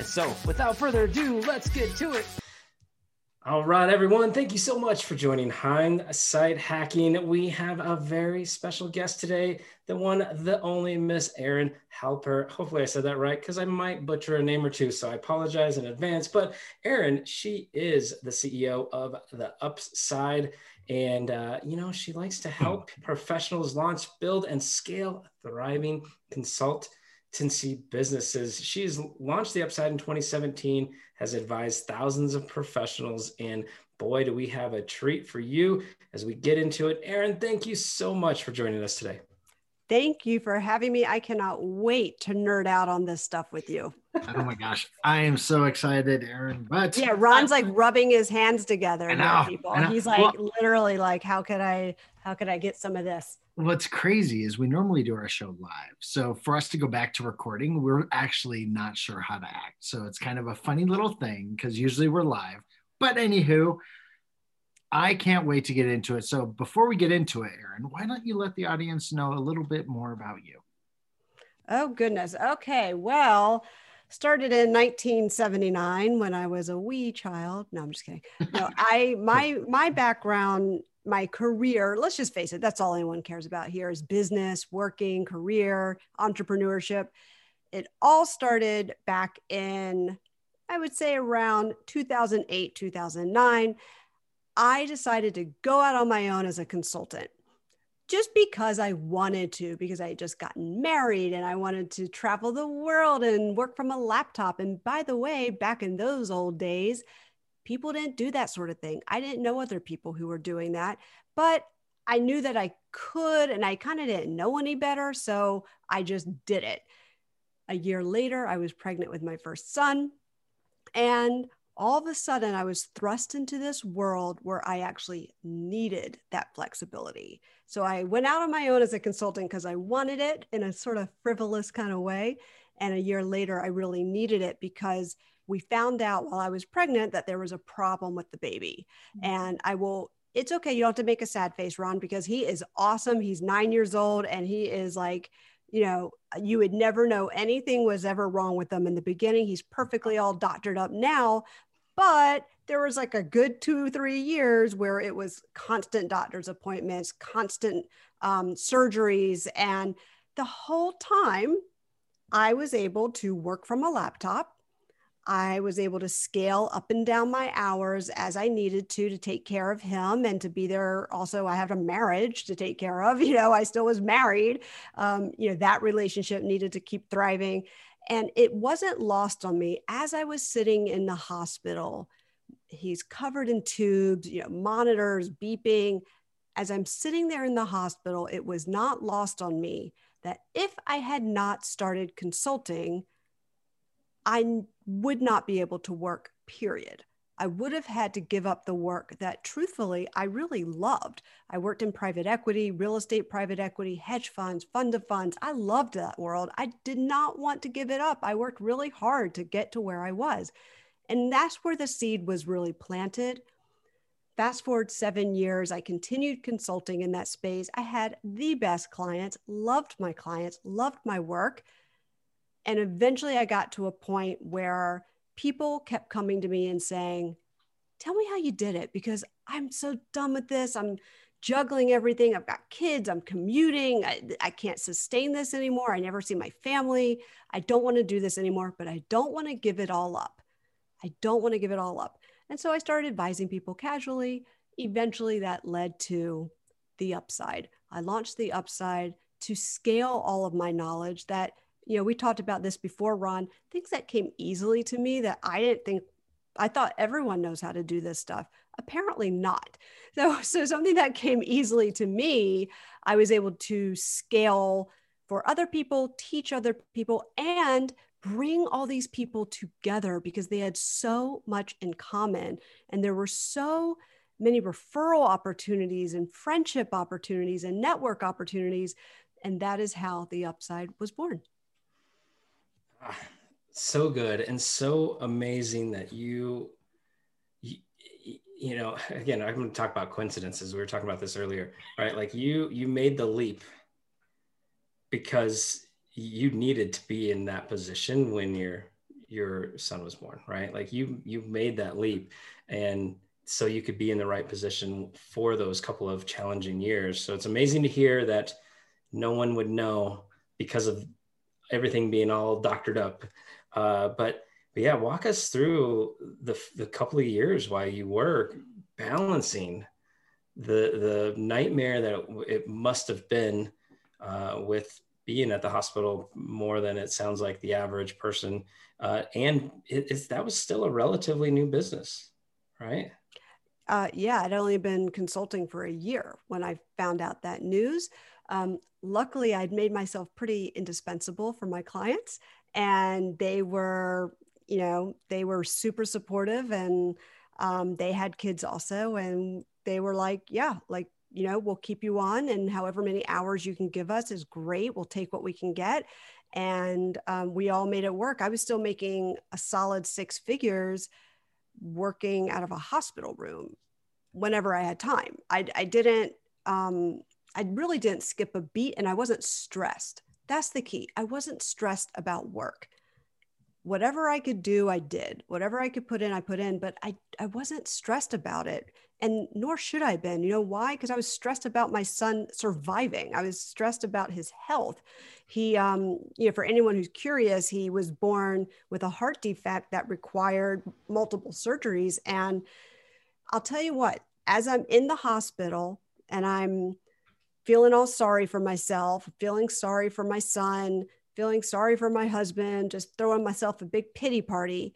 And so, without further ado, let's get to it. All right, everyone. Thank you so much for joining Hindsight Hacking. We have a very special guest today, the one, the only Miss Erin Halper. Hopefully, I said that right because I might butcher a name or two. So I apologize in advance. But Erin, she is the CEO of The Upside. And, uh, you know, she likes to help professionals launch, build, and scale thriving consult consultancy businesses. She's launched the Upside in 2017, has advised thousands of professionals, and boy, do we have a treat for you as we get into it. Erin, thank you so much for joining us today. Thank you for having me. I cannot wait to nerd out on this stuff with you. Oh my gosh, I am so excited, Erin. But yeah, Ron's like rubbing his hands together. Know, people. He's like well, literally like, how could I, how could I get some of this? what's crazy is we normally do our show live. So for us to go back to recording, we're actually not sure how to act. So it's kind of a funny little thing because usually we're live. But anywho, I can't wait to get into it. So before we get into it, Erin, why don't you let the audience know a little bit more about you? Oh, goodness. Okay. Well, started in 1979 when I was a wee child. No, I'm just kidding. No, I my my background my career, let's just face it, that's all anyone cares about here is business, working, career, entrepreneurship. It all started back in, I would say around 2008, 2009. I decided to go out on my own as a consultant just because I wanted to, because I had just gotten married and I wanted to travel the world and work from a laptop. And by the way, back in those old days, people didn't do that sort of thing. I didn't know other people who were doing that, but I knew that I could and I kind of didn't know any better. So I just did it. A year later, I was pregnant with my first son. And all of a sudden, I was thrust into this world where I actually needed that flexibility. So I went out on my own as a consultant because I wanted it in a sort of frivolous kind of way. And a year later, I really needed it because we found out while I was pregnant that there was a problem with the baby. Mm-hmm. And I will, it's okay. You don't have to make a sad face, Ron, because he is awesome. He's nine years old and he is like, you know, you would never know anything was ever wrong with him in the beginning. He's perfectly all doctored up now, but there was like a good two, three years where it was constant doctor's appointments, constant um, surgeries. And the whole time I was able to work from a laptop I was able to scale up and down my hours as I needed to to take care of him and to be there. Also, I had a marriage to take care of. You know, I still was married. Um, you know, that relationship needed to keep thriving. And it wasn't lost on me as I was sitting in the hospital. He's covered in tubes, you know, monitors beeping. As I'm sitting there in the hospital, it was not lost on me that if I had not started consulting, I would not be able to work, period. I would have had to give up the work that truthfully I really loved. I worked in private equity, real estate private equity, hedge funds, fund of funds. I loved that world. I did not want to give it up. I worked really hard to get to where I was. And that's where the seed was really planted. Fast forward seven years, I continued consulting in that space. I had the best clients, loved my clients, loved my work. And eventually I got to a point where people kept coming to me and saying, Tell me how you did it because I'm so done with this. I'm juggling everything. I've got kids. I'm commuting. I, I can't sustain this anymore. I never see my family. I don't want to do this anymore, but I don't want to give it all up. I don't want to give it all up. And so I started advising people casually. Eventually, that led to the upside. I launched the upside to scale all of my knowledge that you know, we talked about this before, Ron, things that came easily to me that I didn't think I thought everyone knows how to do this stuff. Apparently not. So, so something that came easily to me, I was able to scale for other people, teach other people, and bring all these people together because they had so much in common and there were so many referral opportunities and friendship opportunities and network opportunities and that is how the upside was born so good and so amazing that you, you you know again i'm going to talk about coincidences. We were talking about this earlier right? Like you you made the leap because you needed to be in that position when your your son was born right? Like you you made that leap. And so you could be in the right position for those couple of challenging years. So it's amazing to hear that no one would know because of everything being all doctored up uh, but but yeah walk us through the the couple of years while you were balancing the the nightmare that it, it must have been uh, with being at the hospital more than it sounds like the average person. Uh, and it, that was still a relatively new business, right? Uh, yeah, I'd only been consulting for a year when I found out that news. Um, luckily, I'd made myself pretty indispensable for my clients, and they were, you know, they were super supportive, and um, they had kids also, and they were like, "Yeah, like you know, we'll keep you on, and however many hours you can give us is great. We'll take what we can get. And um, we all made it work. I was still making a solid six figures working out of a hospital room whenever I had time. I, I didn't, um, I really didn't skip a beat and I wasn't stressed. That's the key. I wasn't stressed about work. Whatever I could do, I did. Whatever I could put in, I put in, but I, I wasn't stressed about it and nor should I have been. You know why? Because I was stressed about my son surviving. I was stressed about his health. He, um, you know, for anyone who's curious, he was born with a heart defect that required multiple surgeries. And I'll tell you what, as I'm in the hospital and I'm feeling all sorry for myself, feeling sorry for my son, feeling sorry for my husband, just throwing myself a big pity party.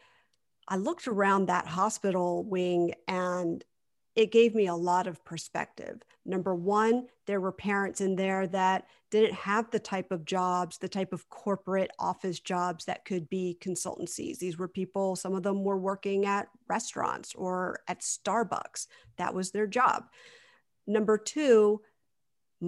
I looked around that hospital wing and it gave me a lot of perspective. Number one, there were parents in there that didn't have the type of jobs, the type of corporate office jobs that could be consultancies. These were people, some of them were working at restaurants or at Starbucks. That was their job. Number two,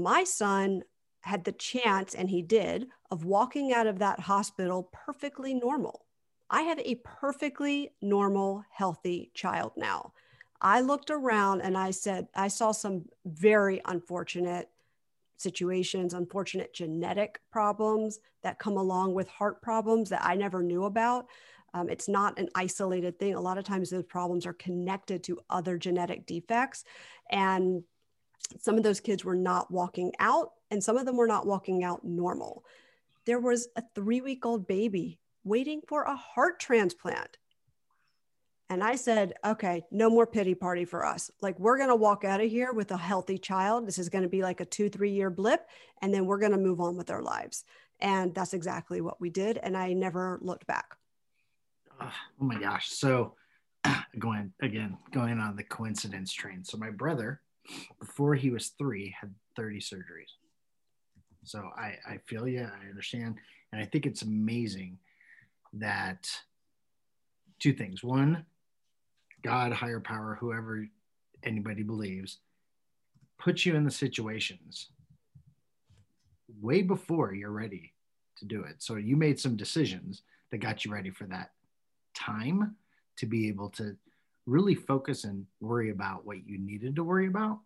my son had the chance, and he did, of walking out of that hospital perfectly normal. I have a perfectly normal, healthy child now. I looked around and I said, I saw some very unfortunate situations, unfortunate genetic problems that come along with heart problems that I never knew about. Um, it's not an isolated thing. A lot of times those problems are connected to other genetic defects. And some of those kids were not walking out, and some of them were not walking out normal. There was a three week old baby waiting for a heart transplant. And I said, okay, no more pity party for us. Like, we're going to walk out of here with a healthy child. This is going to be like a two, three year blip, and then we're going to move on with our lives. And that's exactly what we did. And I never looked back. Oh, my gosh. So, going again, going on the coincidence train. So, my brother, before he was three, had 30 surgeries. So, I, I feel you. I understand. And I think it's amazing that two things. One, God, higher power, whoever anybody believes, puts you in the situations way before you're ready to do it. So you made some decisions that got you ready for that time to be able to really focus and worry about what you needed to worry about.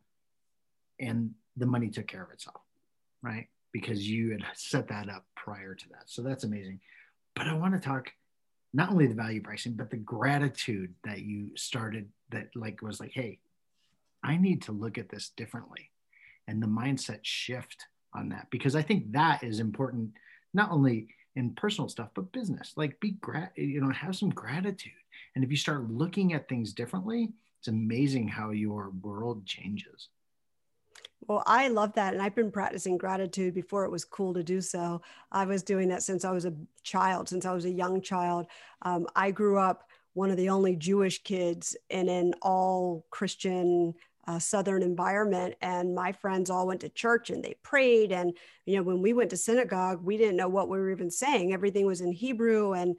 And the money took care of itself, right? Because you had set that up prior to that. So that's amazing. But I want to talk not only the value pricing, but the gratitude that you started that like was like, hey, I need to look at this differently. And the mindset shift on that, because I think that is important, not only in personal stuff, but business. Like be grat, you know, have some gratitude. And if you start looking at things differently, it's amazing how your world changes. Well, I love that. And I've been practicing gratitude before it was cool to do so. I was doing that since I was a child, since I was a young child. Um, I grew up one of the only Jewish kids in an all Christian uh, southern environment and my friends all went to church and they prayed and you know when we went to synagogue we didn't know what we were even saying everything was in hebrew and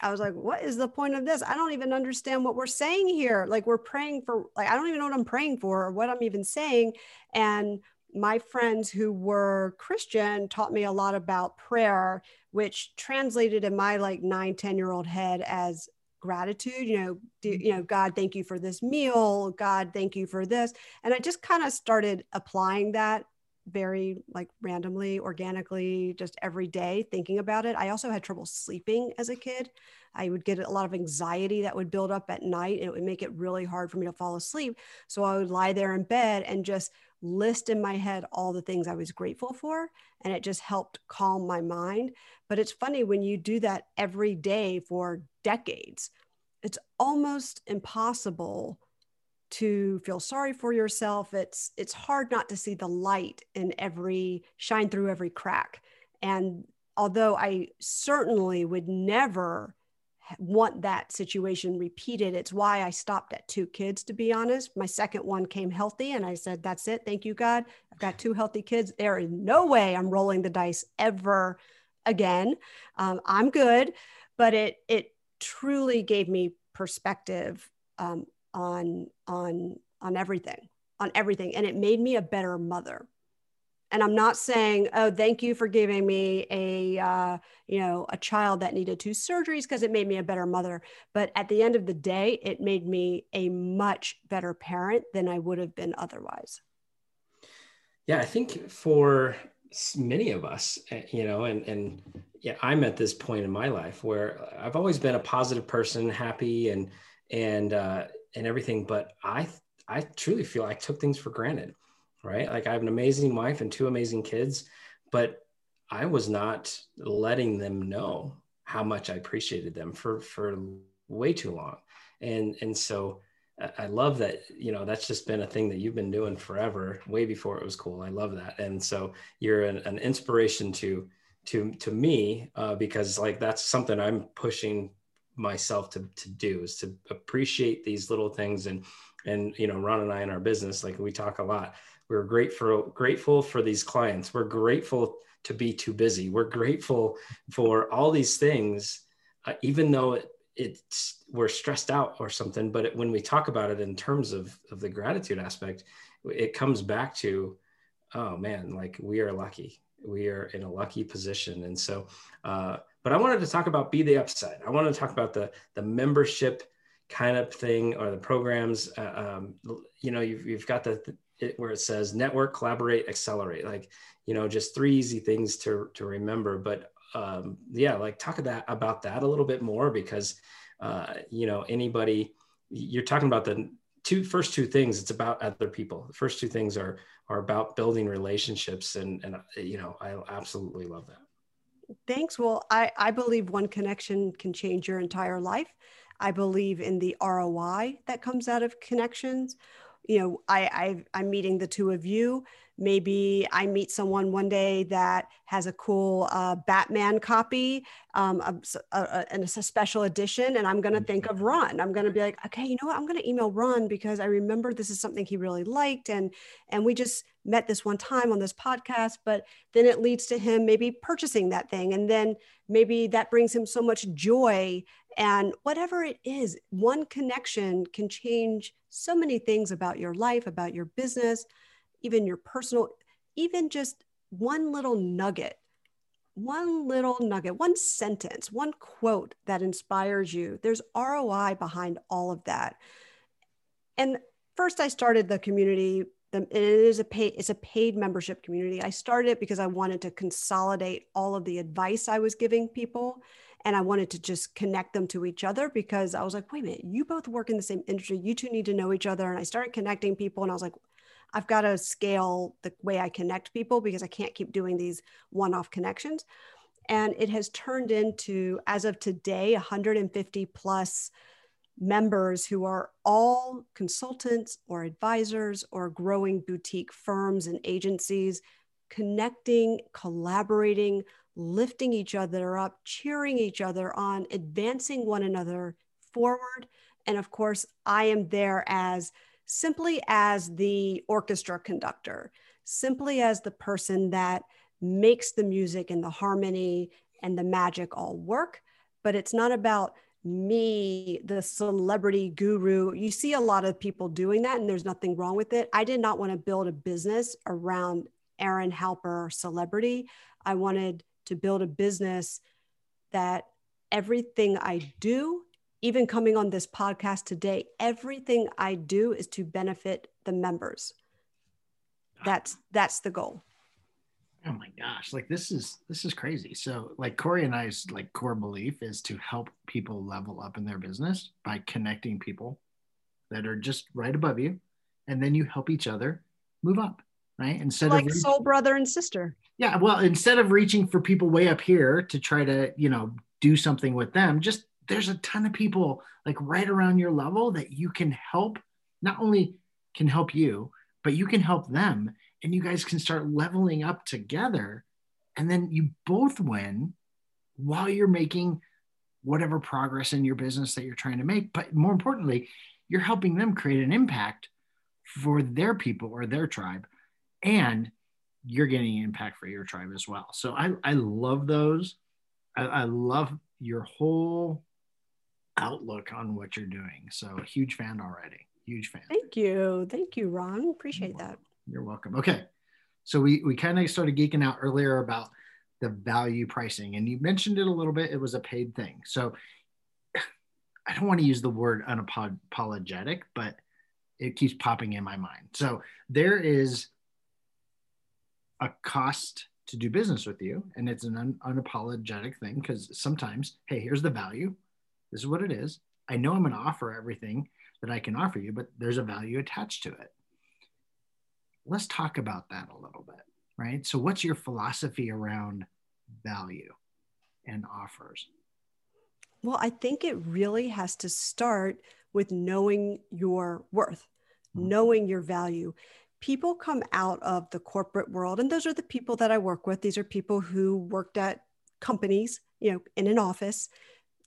i was like what is the point of this? I don't even understand what we're saying here. Like we're praying for like i don't even know what i'm praying for or what i'm even saying. And my friends who were christian taught me a lot about prayer which translated in my like nine ten year old head as gratitude you know do, mm-hmm. you know god thank you for this meal. God thank you for this. And i just kind of started applying that very like randomly organically just every day thinking about it. I also had trouble sleeping as a kid. I would get a lot of anxiety that would build up at night and it would make it really hard for me to fall asleep. So i would lie there in bed and just list in my head all the things i was grateful for and it just helped calm my mind. But it's funny when you do that every day for decades, it's almost impossible to feel sorry for yourself. It's it's hard not to see the light in every shine through every crack. And although I certainly would never want that situation repeated. It's why I stopped at two kids, to be honest. My second one came healthy, and I said, That's it. Thank you, God. I've got two healthy kids. There is no way I'm rolling the dice ever again. Um, I'm good, but it it truly gave me perspective um, on on on everything, on everything, and it made me a better mother. And I'm not saying, oh, thank you for giving me a uh, you know a child that needed two surgeries because it made me a better mother. But at the end of the day, it made me a much better parent than I would have been otherwise. Yeah, I think for many of us, eh, you know, and and yeah, I'm at this point in my life where I've always been a positive person, happy and and uh, and everything, but I I truly feel I took things for granted, right? Like I have an amazing wife and two amazing kids, but I was not letting them know how much I appreciated them for for way too long, and and so I love that, you know, that's just been a thing that you've been doing forever, way before it was cool. I love that. And so you're an, an inspiration to, to, to me, uh, because like, that's something I'm pushing myself to, to do is to appreciate these little things. And, and, you know, Ron and I in our business, like we talk a lot, we're grateful, grateful for these clients. We're grateful to be too busy. We're grateful for all these things, uh, even though it, it's we're stressed out or something but it, when we talk about it in terms of of the gratitude aspect it comes back to oh man like we are lucky we are in a lucky position and so uh, but i wanted to talk about be the upside i wanted to talk about the the membership kind of thing or the programs uh, um, you know you've, you've got the, it, where it says network collaborate accelerate like you know just three easy things to to remember but um, yeah, like talk that about that a little bit more because uh, you know anybody you're talking about the two first two things. It's about other people. The first two things are are about building relationships, and and you know I absolutely love that. Thanks. Well, I I believe one connection can change your entire life. I believe in the ROI that comes out of connections. You know, I, I I'm meeting the two of you maybe I meet someone one day that has a cool uh, Batman copy, um, a, a, a, and it's a special edition, and I'm going to think of Ron. I'm going to be like, okay, you know what? I'm going to email Ron because I remember this is something he really liked, and and we just met this one time on this podcast. But then it leads to him maybe purchasing that thing, and then maybe that brings him so much joy. And whatever it is, one connection can change so many things about your life, about your business even your personal, even just one little nugget, one little nugget, one sentence, one quote that inspires you. There's ROI behind all of that. And first, I started the community. it is a paid, it's a paid membership community. I started it because I wanted to consolidate all of the advice I was giving people and I wanted to just connect them to each other because I was like, wait a minute, you both work in the same industry. You two need to know each other. And I started connecting people and I was like, I've got to scale the way I connect people because I can't keep doing these one off connections. And it has turned into, as of today, 150 plus members who are all consultants or advisors or growing boutique firms and agencies, connecting, collaborating, lifting each other up, cheering each other on, advancing one another forward. And of course, I am there as simply as the orchestra conductor, simply as the person that makes the music and the harmony and the magic all work. But it's not about me, the celebrity guru. You see a lot of people doing that, and there's nothing wrong with it. I did not want to build a business around Erin Halper celebrity. I wanted to build a business that everything I do, even coming on this podcast today, everything I do is to benefit the members. That's that's the goal. Oh my gosh, like this is this is crazy. So like Corey and I's like core belief is to help people level up in their business by connecting people that are just right above you and then you help each other move up, right? Instead of like of soul brother and sister. Yeah, well, instead of reaching for people way up here to try to, you know, do something with them, just there's a ton of people like right around your level that you can help not only can help you, but you can help them and you guys can start leveling up together and then you both win while you're making whatever progress in your business that you're trying to make. But more importantly you're helping them create an impact for their people or their tribe and you're getting impact for your tribe as well. So i, I love those. I, I love your whole outlook on what you're doing so a huge fan already huge fan thank you thank you ron appreciate that you're welcome. Okay. So we, we kind of started geeking out earlier about the value pricing, and you mentioned it a little bit. It was a paid thing. So I don't want to use the word unapologetic, but it keeps popping in my mind. So there is a cost to do business with you, and it's an un- unapologetic thing because sometimes, hey, here's the value. This is what it is. I know I'm going to offer everything that I can offer you, but there's a value attached to it let's talk about that a little bit, right? So, what's your philosophy around value and offers? Well, I think it really has to start with knowing your worth, mm-hmm. knowing your value. People come out of the corporate world, and those are the people that I work with. These are people who worked at companies, you know, in an office.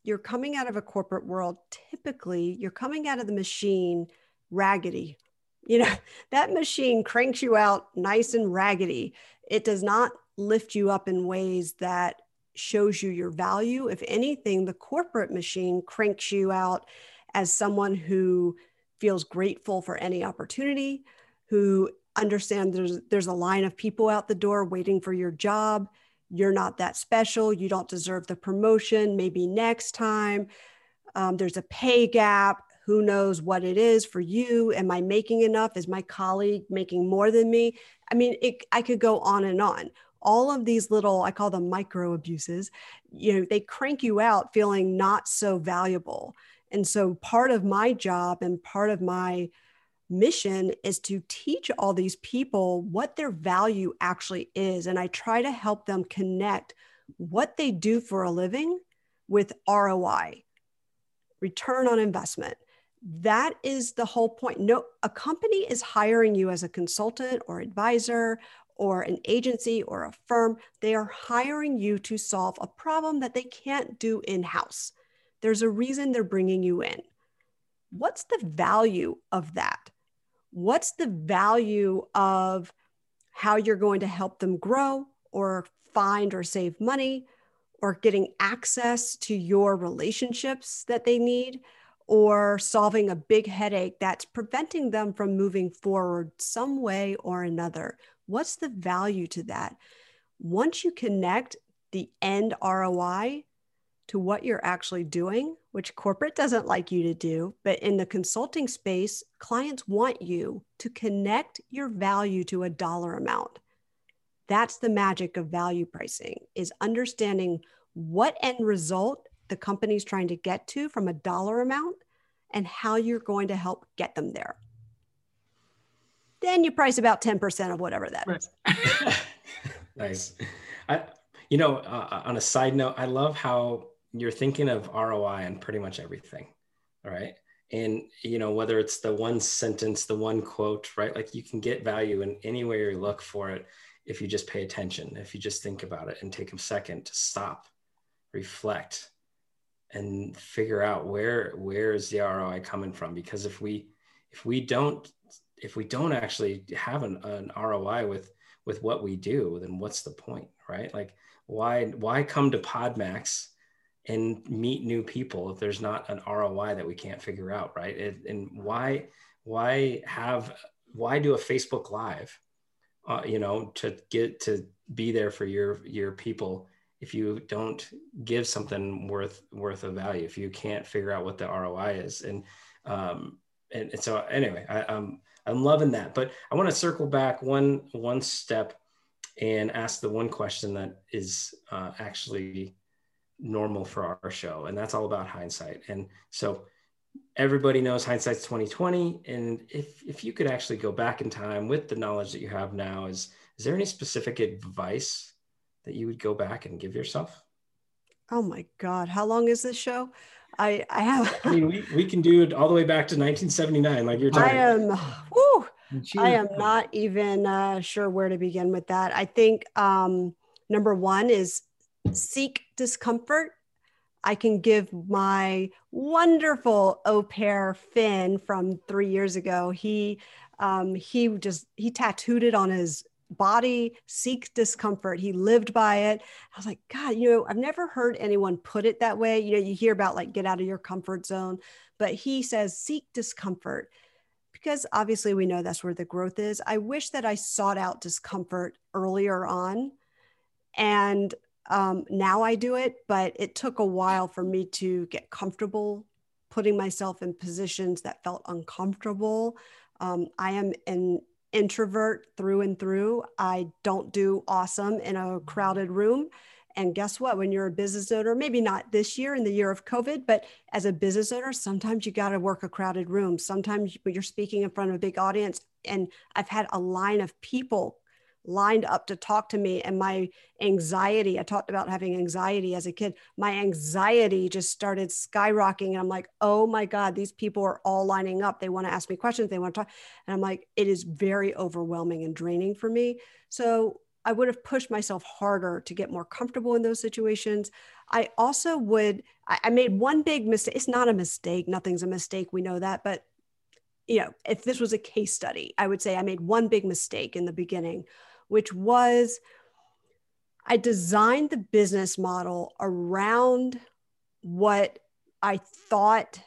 You're coming out of a corporate world. Typically, you're coming out of the machine raggedy, you know, that machine cranks you out nice and raggedy. It does not lift you up in ways that shows you your value. If anything, the corporate machine cranks you out as someone who feels grateful for any opportunity, who understands there's there's a line of people out the door waiting for your job. You're not that special. You don't deserve the promotion. Maybe next time. Um, there's a pay gap who knows what it is for you am i making enough is my colleague making more than me i mean it, i could go on and on all of these little i call them micro abuses you know they crank you out feeling not so valuable and so part of my job and part of my mission is to teach all these people what their value actually is and i try to help them connect what they do for a living with ROI return on investment that is the whole point. No, a company is hiring you as a consultant or advisor or an agency or a firm. They are hiring you to solve a problem that they can't do in house. There's a reason they're bringing you in. What's the value of that? What's the value of how you're going to help them grow or find or save money or getting access to your relationships that they need? or solving a big headache that's preventing them from moving forward some way or another. What's the value to that? Once you connect the end ROI to what you're actually doing, which corporate doesn't like you to do, but in the consulting space, clients want you to connect your value to a dollar amount. That's the magic of value pricing is understanding what end result the company's trying to get to from a dollar amount and how you're going to help get them there. Then you price about 10% of whatever that right. is. nice. I, you know, uh, on a side note, I love how you're thinking of ROI on pretty much everything. All right. And, you know, whether it's the one sentence, the one quote, right? Like you can get value in any way you look for it if you just pay attention, if you just think about it and take a second to stop, reflect, and figure out where where is the ROI coming from because if we if we don't if we don't actually have an, an ROI with with what we do, then what's the point, right? Like why why come to Podmax and meet new people if there's not an ROI that we can't figure out, right? It, and why why have why do a Facebook Live, uh, you know, to get to be there for your your people if you don't give something worth worth of value if you can't figure out what the ROI is and um and, and so anyway I, I'm I'm loving that but I want to circle back one one step and ask the one question that is uh, actually normal for our show and that's all about hindsight. And so everybody knows hindsight's 2020 and if if you could actually go back in time with the knowledge that you have now is is there any specific advice that you would go back and give yourself? Oh my god how long is this show? I i have i mean we, we can do it all the way back to 1979 like you're talking i am woo, i am not even uh, sure where to begin with that. I think um, number one is seek discomfort I can give my wonderful au pair Finn from three years ago. He um, he just he tattooed it on his body seek discomfort. He lived by it. I was like god you know i've never heard anyone put it that way. You know you hear about like get out of your comfort zone but he says seek discomfort. Because obviously we know that's where the growth is. I wish that i sought out discomfort earlier on. And um, now I do it, but it took a while for me to get comfortable putting myself in positions that felt uncomfortable. Um, I am an introvert through and through. I don't do awesome in a crowded room. And guess what? When you're a business owner, maybe not this year in the year of COVID, but as a business owner, sometimes you got to work a crowded room. Sometimes you're speaking in front of a big audience. And I've had a line of people lined up to talk to me and my anxiety i talked about having anxiety as a kid my anxiety just started skyrocketing and i'm like oh my god these people are all lining up. They want to ask me questions they want to talk and i'm like it is very overwhelming and draining for me. So i would have pushed myself harder to get more comfortable in those situations. I also would i, I made one big mistake it's not a mistake nothing's a mistake we know that but you know if this was a case study i would say i made one big mistake in the beginning which was I designed the business model around what I thought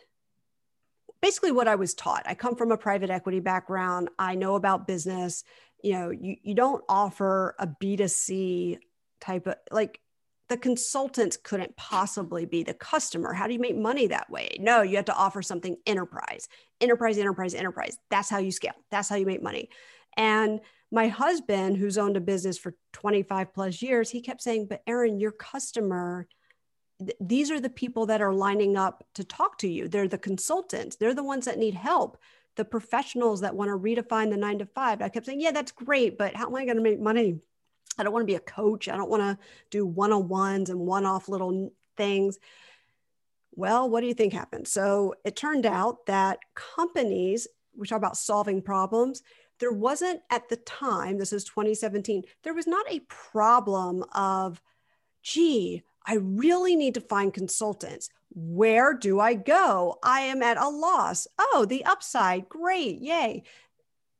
basically what I was taught. I come from a private equity background. I know about business. You know, you, you don't offer a B2C type of like the consultants couldn't possibly be the customer. How do you make money that way? No, you have to offer something enterprise, enterprise, enterprise, enterprise. That's how you scale. That's how you make money. And my husband, who's owned a business for 25 plus years, he kept saying, But Erin, your customer, th- these are the people that are lining up to talk to you. They're the consultants, they're the ones that need help, the professionals that want to redefine the nine to five. I kept saying, Yeah, that's great, but how am I going to make money? I don't want to be a coach. I don't want to do one on ones and one off little things. Well, what do you think happened? So it turned out that companies, we talk about solving problems, there wasn't at the time, this is 2017, there was not a problem of, gee, I really need to find consultants. Where do I go? I am at a loss. Oh, the upside, great, yay.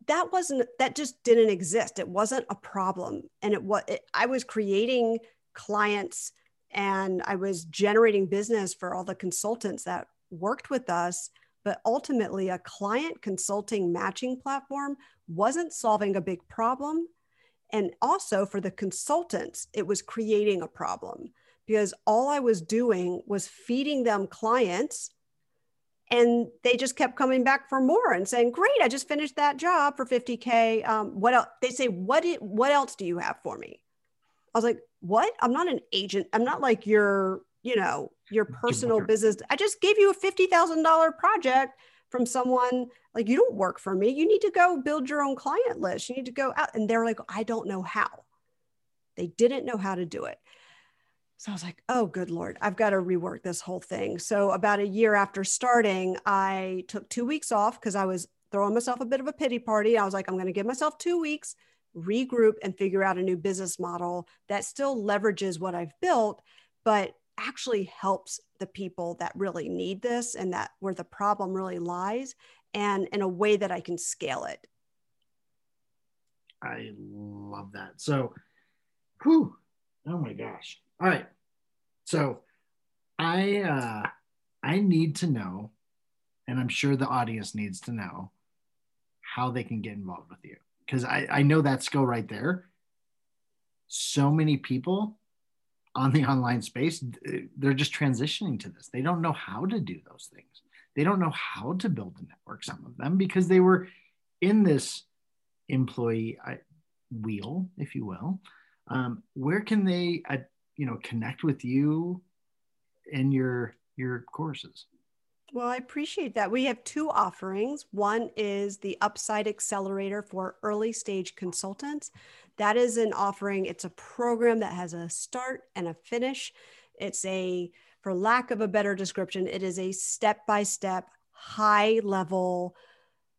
That wasn't, that just didn't exist. It wasn't a problem. And it was, it, I was creating clients and I was generating business for all the consultants that worked with us. But ultimately, a client consulting matching platform wasn't solving a big problem. And also for the consultants, it was creating a problem because all I was doing was feeding them clients and they just kept coming back for more and saying, "Great, I just finished that job for 50k. Um, what else?" They say, "What? It, what else do you have for me?" I was like, "What? I'm not an agent. I'm not like your, you know, your personal business. I just gave you a fifty thousand dollar project from someone like you don't work for me. You need to go build your own client list. You need to go out. And they're like i don't know how. They didn't know how to do it. So i was like oh good lord i've got to rework this whole thing. So about a year after starting i took two weeks off because i was throwing myself a bit of a pity party. I was like i'm going to give myself two weeks regroup and figure out a new business model that still leverages what i've built but actually helps the people that really need this and that where the problem really lies and in a way that I can scale it. I love that. So, whew, oh my gosh. All right. So, I uh, I need to know, and I'm sure the audience needs to know how they can get involved with you because I, I know that skill right there. So many people on the online space, they're just transitioning to this. They don't know how to do those things. They don't know how to build a network, some of them, because they were in this employee wheel, if you will. Um, where can they, uh, you know, connect with you in your your courses? Well, I appreciate that. We have two offerings. One is the Upside Accelerator for early stage consultants. That is an offering, it's a program that has a start and a finish. It's a, for lack of a better description, it is a step by step, high level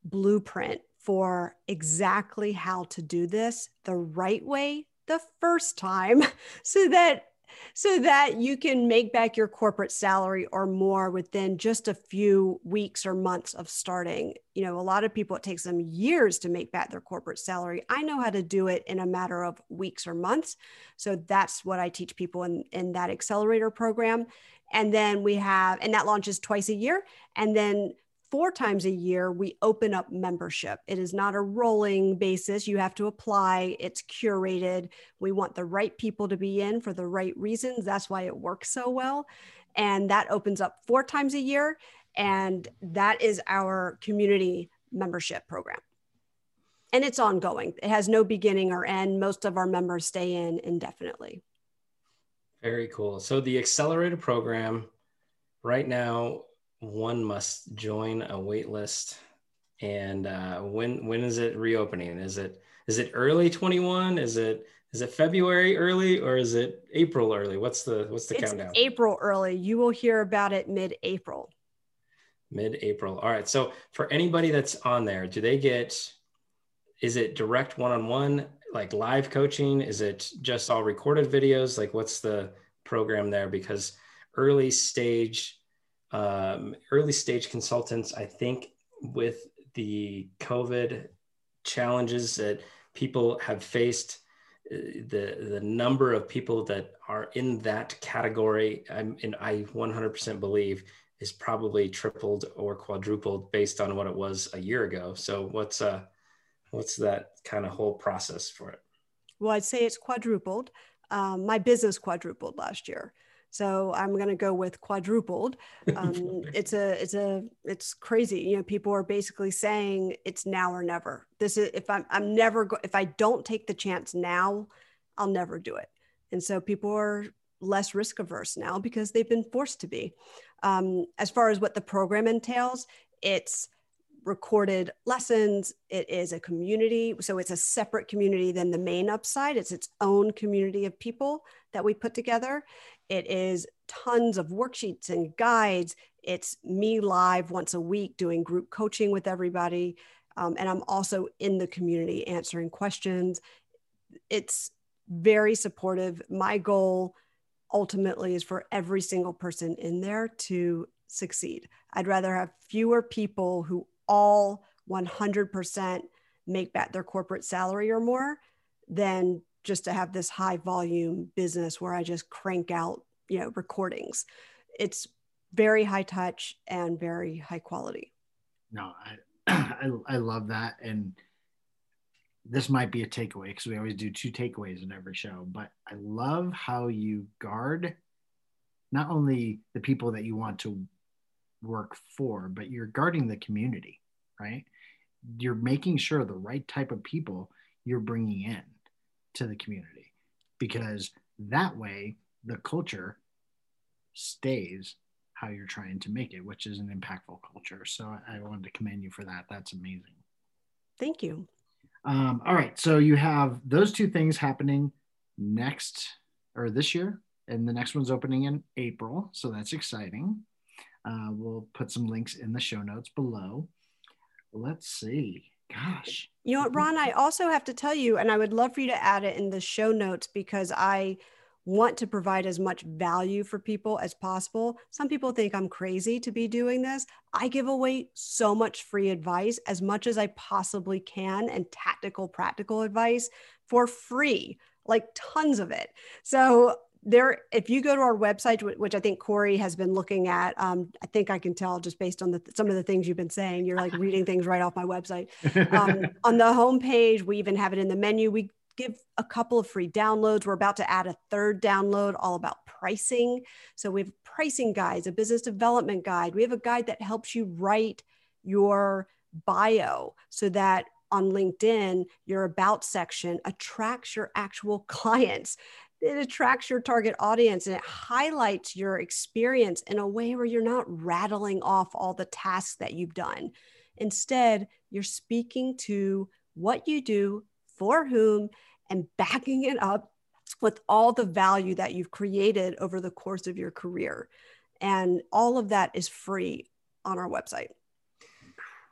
blueprint for exactly how to do this the right way the first time so that so that you can make back your corporate salary or more within just a few weeks or months of starting. You know, a lot of people, it takes them years to make back their corporate salary. I know how to do it in a matter of weeks or months. So that's what I teach people in, in that accelerator program. And then we have, and that launches twice a year. And then four times a year, we open up membership. It is not a rolling basis. You have to apply, it's curated. We want the right people to be in for the right reasons. That's why it works so well. And that opens up four times a year. And that is our community membership program. And it's ongoing, it has no beginning or end. Most of our members stay in indefinitely. Very cool. So, the accelerator program right now one must join a wait list. And uh, when when is it reopening? Is it is it early 21? Is it is it February early or is it April early? What's the what's the it's countdown? April early. You will hear about it mid-April. Mid-April. All right. So for anybody that's on there, do they get is it direct one-on-one like live coaching? Is it just all recorded videos? Like what's the program there? Because early stage um, early stage consultants, I think with the COVID challenges that people have faced, uh, the the number of people that are in that category, I'm, and I 100% believe is probably tripled or quadrupled based on what it was a year ago. So what's uh what's that kind of whole process for it? Well, I'd say it's quadrupled. Um, my business quadrupled last year. So I'm going to go with quadrupled. Um, it's a, it's a, it's crazy. You know, people are basically saying it's now or never. This is if I'm, I'm never go, if I don't take the chance now, I'll never do it. And so people are less risk averse now because they've been forced to be. Um, as far as what the program entails, it's recorded lessons. It is a community. So it's a separate community than the main upside. It's its own community of people that we put together. It is tons of worksheets and guides. It's me live once a week doing group coaching with everybody. Um, and I'm also in the community answering questions. It's very supportive. My goal ultimately is for every single person in there to succeed. I'd rather have fewer people who all 100% make back their corporate salary or more than just to have this high volume business where I just crank out, you know, recordings. It's very high touch and very high quality. No, I I, I love that and this might be a takeaway because we always do two takeaways in every show, but I love how you guard not only the people that you want to work for, but you're guarding the community, right? You're making sure the right type of people you're bringing in to the community because that way the culture stays how you're trying to make it, which is an impactful culture. So I wanted to commend you for that. That's amazing. Thank you. Um, all right. So you have those two things happening next or this year, and the next one's opening in April. So that's exciting. Uh, we'll put some links in the show notes below. Let's see. Gosh. You know what, Ron? I also have to tell you, and I would love for you to add it in the show notes because I want to provide as much value for people as possible. Some people think I'm crazy to be doing this. I give away so much free advice, as much as I possibly can, and tactical, practical advice for free, like tons of it. So, there, if you go to our website, which I think Corey has been looking at, um, I think I can tell just based on the, some of the things you've been saying, you're like reading things right off my website. Um, on the homepage, we even have it in the menu. We give a couple of free downloads. We're about to add a third download all about pricing. So we have pricing guides, a business development guide. We have a guide that helps you write your bio so that on LinkedIn, your about section attracts your actual clients. It attracts your target audience and it highlights your experience in a way where you're not rattling off all the tasks that you've done. Instead, you're speaking to what you do, for whom, and backing it up with all the value that you've created over the course of your career. And all of that is free on our website.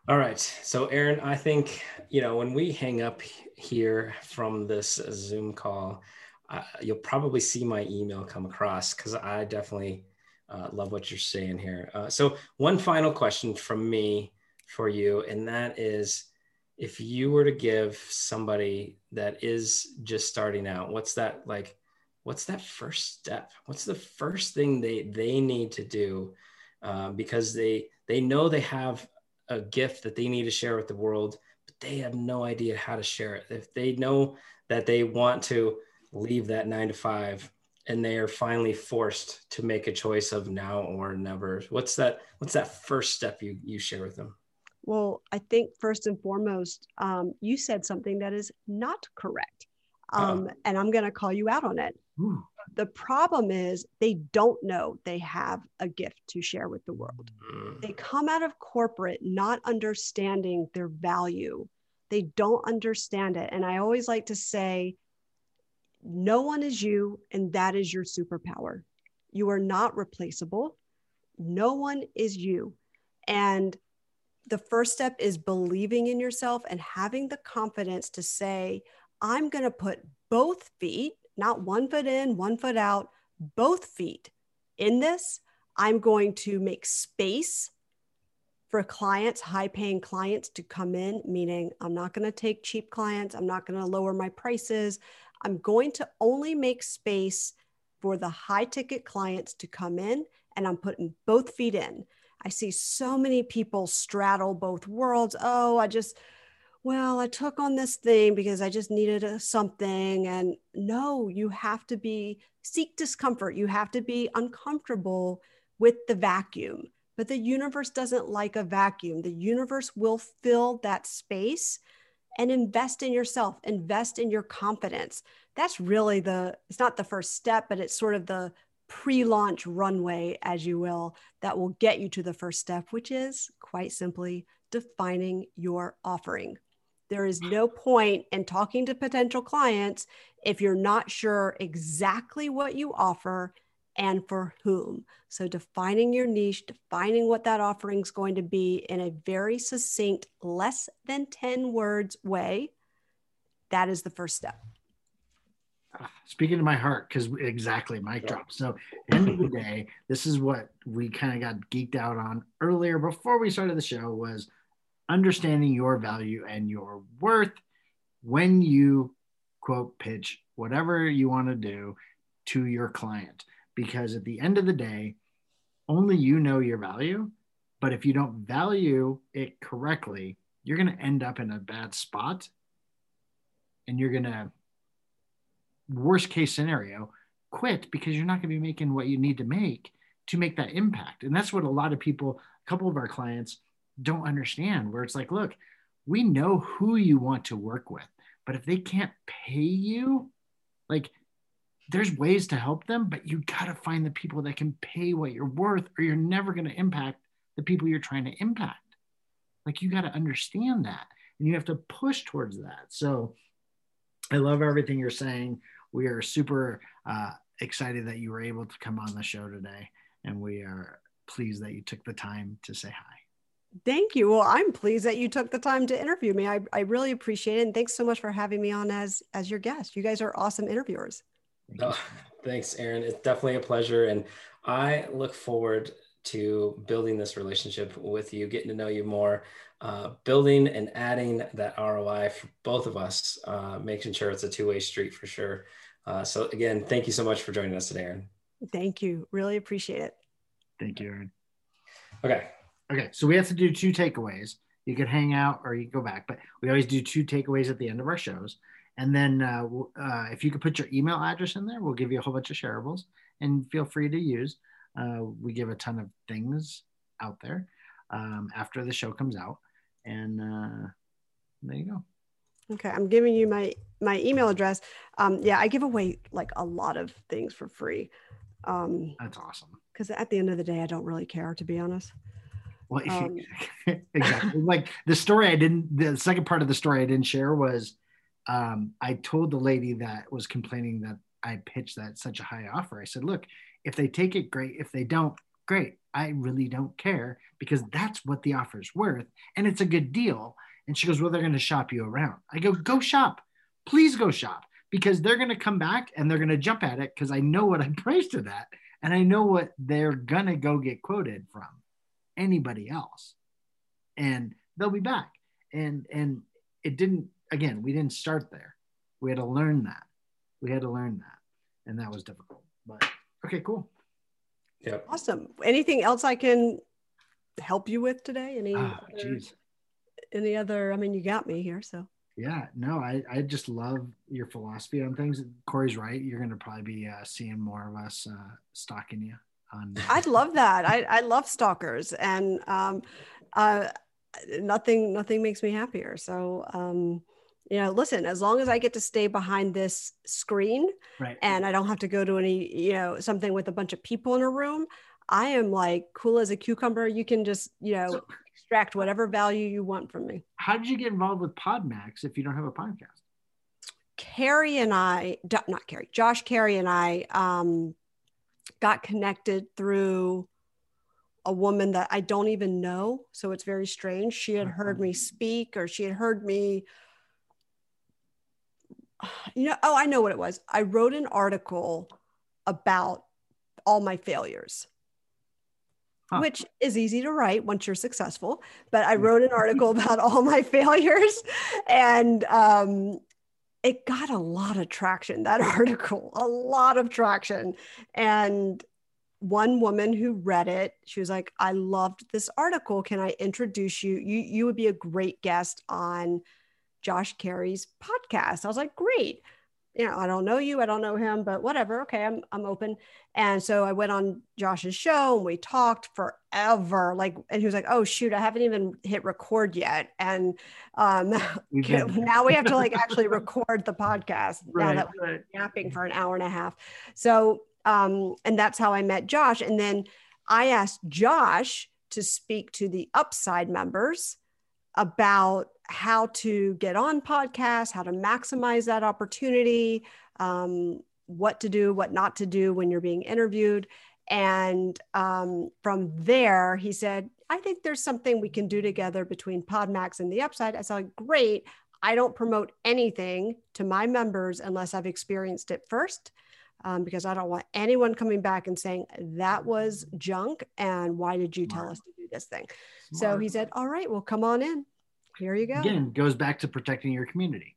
All right. So, Erin, I think, you know, when we hang up here from this Zoom call, uh, you'll probably see my email come across because I definitely uh, love what you're saying here. Uh, so, one final question from me for you, and that is if you were to give somebody that is just starting out what's that like what's that first step what's the first thing they they need to do uh, because they they know they have a gift that they need to share with the world but they have no idea how to share it if they know that they want to leave that nine to five and they are finally forced to make a choice of now or never what's that what's that first step you you share with them well, I think first and foremost, um, you said something that is not correct. Um, And I'm going to call you out on it. Ooh. The problem is they don't know they have a gift to share with the world. Mm. They come out of corporate not understanding their value. They don't understand it. And I always like to say, no one is you, and that is your superpower. You are not replaceable. No one is you. And the first step is believing in yourself and having the confidence to say, I'm going to put both feet, not one foot in, one foot out, both feet in this. I'm going to make space for clients, high paying clients to come in, meaning I'm not going to take cheap clients. I'm not going to lower my prices. I'm going to only make space for the high ticket clients to come in, and I'm putting both feet in. I see so many people straddle both worlds. Oh, I just, well, I took on this thing because I just needed a, something. And no, you have to be, seek discomfort. You have to be uncomfortable with the vacuum. But the universe doesn't like a vacuum. The universe will fill that space and invest in yourself, invest in your confidence. That's really the, it's not the first step, but it's sort of the pre launch runway, as you will, that will get you to the first step, which is quite simply defining your offering. There is no point in talking to potential clients if you're not sure exactly what you offer and for whom. So, defining your niche, defining what that offering is going to be in a very succinct, less than 10 words way, that is the first step ah, speaking to my heart because exactly mic yeah. drop so end of the day this is what we kind of got geeked out on earlier before we started the show was understanding your value and your worth when you quote pitch whatever you want to do to your client because at the end of the day only you know your value but if you don't value it correctly you're going to end up in a bad spot and you're going to worst case scenario, quit because you're not going to be making what you need to make to make that impact. And that's what a lot of people, a couple of our clients don't understand, where it's like, look, we know who you want to work with, but if they can't pay you, like there's ways to help them, but you got to find the people that can pay what you're worth, or you're never going to impact the people you're trying to impact. Like you got to understand that and you have to push towards that. So I love everything you're saying we are super uh, excited that you were able to come on the show today. And we are pleased that you took the time to say hi. Thank you. Well, I'm pleased that you took the time to interview me. I, I really appreciate it. And thanks so much for having me on as, as your guest. You guys are awesome interviewers. Oh, Thanks, Erin. It's definitely a pleasure. And I look forward to building this relationship with you, getting to know you more, uh, building and adding that ROI for both of us, uh, making sure it's a two way street for sure. Uh, so, again, thank you so much for joining us today, Erin. Thank you. Really appreciate it. Thank you, Erin. Okay. Okay. So we have to do two takeaways. You could hang out or you can go back, but we always do two takeaways at the end of our shows. And then uh, uh, if you could put your email address in there, we'll give you a whole bunch of shareables and feel free to use. Uh, we give a ton of things out there um, after the show comes out. And uh, there you go. Okay, I'm giving you my my email address. Um, yeah, I give away like a lot of things for free. Um, That's awesome. Because at the end of the day, I don't really care, to be honest. Well, um, exactly. like the story I didn't. The second part of the story I didn't share was um, I told the lady that was complaining that I pitched that such a high offer. I said, look, if they take it, great. If they don't, great. I really don't care because that's what the offer is worth and it's a good deal. And she goes, Well, they're going to shop you around. I go, Go shop. Please go shop because they're going to come back and they're going to jump at it because I know what I priced it at and I know what they're going to go get quoted from anybody else. And they'll be back. And, and it didn't, again, we didn't start there. We had to learn that. We had to learn that. And that was difficult. But okay, cool. Yep. Awesome. Anything else I can help you with today? Any oh, other, any other? I mean, you got me here, so. Yeah, no, I, I just love your philosophy on things. Corey's right. You're going to probably be uh, seeing more of us uh, stalking you. On. I'd love that. I, I love stalkers, and um, uh, nothing nothing makes me happier. So um, you know listen as long as i get to stay behind this screen right. and i don't have to go to any you know something with a bunch of people in a room i am like cool as a cucumber. You can just you know so, extract whatever value you want from me. How did you get involved with podmax if you don't have a podcast? Carrie and i not carrie josh Carey and i um, got connected through a woman that i don't even know so it's very strange. She had heard me speak or she had heard me you know, oh, I know what it was. I wrote an article about all my failures. Huh. Which is easy to write once you're successful. But I wrote an article about all my failures and um, it got a lot of traction, that article, a lot of traction. And one woman who read it, she was like, I loved this article. Can I introduce you? You, you would be a great guest on Josh Carey's podcast. I was like, great. You know, I don't know you, I don't know him, but whatever. Okay, I'm I'm open. And so I went on Josh's show and we talked forever. Like, and he was like, "Oh shoot, I haven't even hit record yet." And um, now we have to like actually record the podcast right, now that we're right. yapping for an hour and a half. So, um, and that's how I met Josh. And then I asked Josh to speak to the Upside members about how to get on podcasts, how to maximize that opportunity, um, what to do, what not to do when you're being interviewed. And um, from there, he said, I think there's something we can do together between Podmax and the Upside. I said, great. I don't promote anything to my members unless I've experienced it first. Um, because I don't want anyone coming back and saying that was junk and why did you tell us to do this thing? Smart. So he said, All right, well, come on in. Here you go. Again, goes back to protecting your community,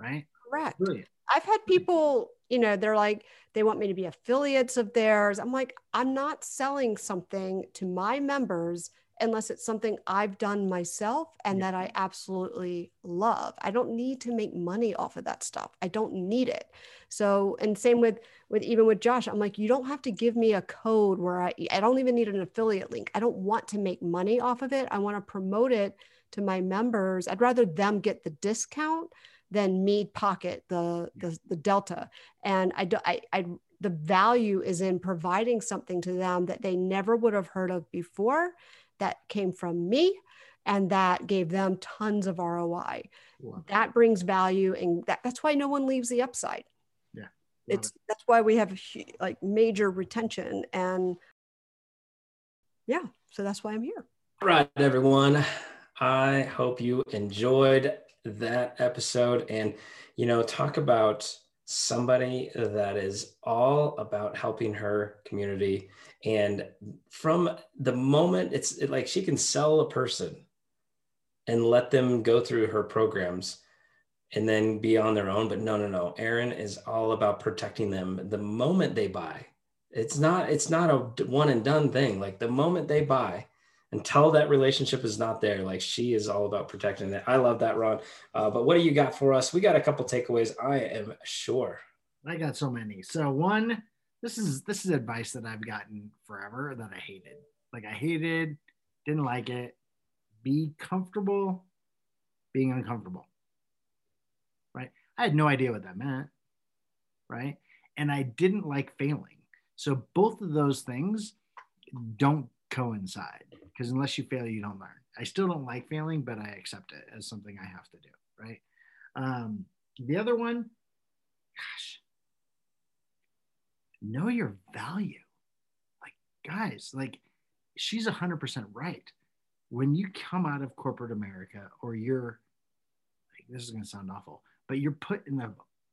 right? Correct. Brilliant. I've had people, you know, they're like, they want me to be affiliates of theirs. I'm like, I'm not selling something to my members unless it's something I've done myself and yeah. that I absolutely love. I don't need to make money off of that stuff. I don't need it. So, and same with with even with Josh, I'm like, you don't have to give me a code where I I don't even need an affiliate link. I don't want to make money off of it. I want to promote it to my members i'd rather them get the discount than me pocket the the, the delta. And I, do, I i the value is in providing something to them that they never would have heard of before that came from me and that gave them tons of roi wow. that brings value and that, that's why no one leaves the upside. Yeah. It's it. that's why we have like major retention and yeah so that's why i'm here. All right everyone I hope you enjoyed that episode and, you know, talk about somebody that is all about helping her community. And from the moment it's it, like she can sell a person and let them go through her programs and then be on their own. But no, no, no. Erin is all about protecting them the moment they buy. It's not, it's not a one and done thing. Like the moment they buy, until that relationship is not there, like she is all about protecting it. I love that, Ron. Uh, but what do you got for us? We got a couple takeaways. I am sure. I got so many. So one, this is this is advice that I've gotten forever that I hated. Like I hated, didn't like it. Be comfortable being uncomfortable. Right? I had no idea what that meant. Right? And I didn't like failing. So both of those things don't coincide because unless you fail, you don't learn. I still don't like failing, but I accept it as something I have to do. Right. Um, the other one, gosh, know your value. Like, guys, like she's 100% right. When you come out of corporate America or you're, like, this is going to sound awful, but you're put in a,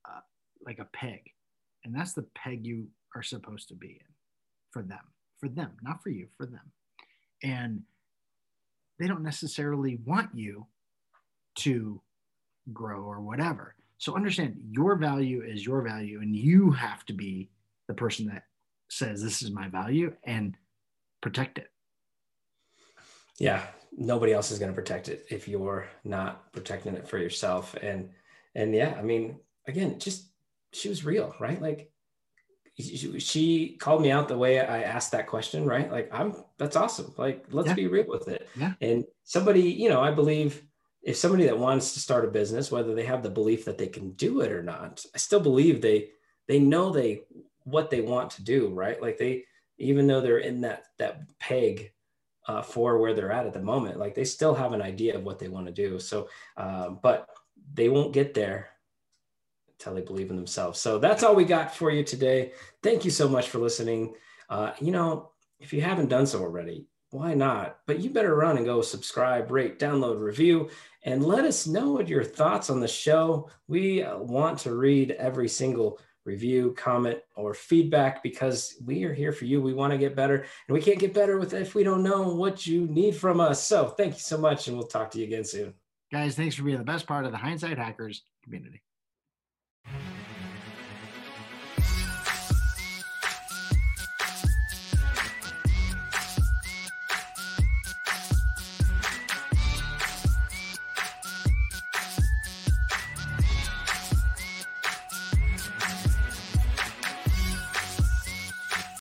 uh, like a peg, and that's the peg you are supposed to be in for them, for them, not for you, for them. And they don't necessarily want you to grow or whatever. So understand your value is your value, and you have to be the person that says, This is my value and protect it. Yeah, nobody else is going to protect it if you're not protecting it for yourself. And, and yeah, I mean, again, just she was real, right? Like she called me out the way I asked that question, right? Like, I'm that's awesome. Like, let's yeah. be real with it. Yeah. And somebody, you know, I believe if somebody that wants to start a business, whether they have the belief that they can do it or not, I still believe they they know they what they want to do, right? Like they even though they're in that that peg uh, for where they're at at the moment, like they still have an idea of what they want to do. So, uh, but they won't get there until they believe in themselves. So that's all we got for you today. Thank you so much for listening. Uh, you know, if you haven't done so already, why not? But you better run and go subscribe, rate, download, review, and let us know what your thoughts on the show. We uh, want to read every single review, comment, or feedback because we are here for you. We want to get better, and we can't get better with if we don't know what you need from us. So thank you so much, and we'll talk to you again soon. Guys, thanks for being the best part of the Hindsight Hackers community.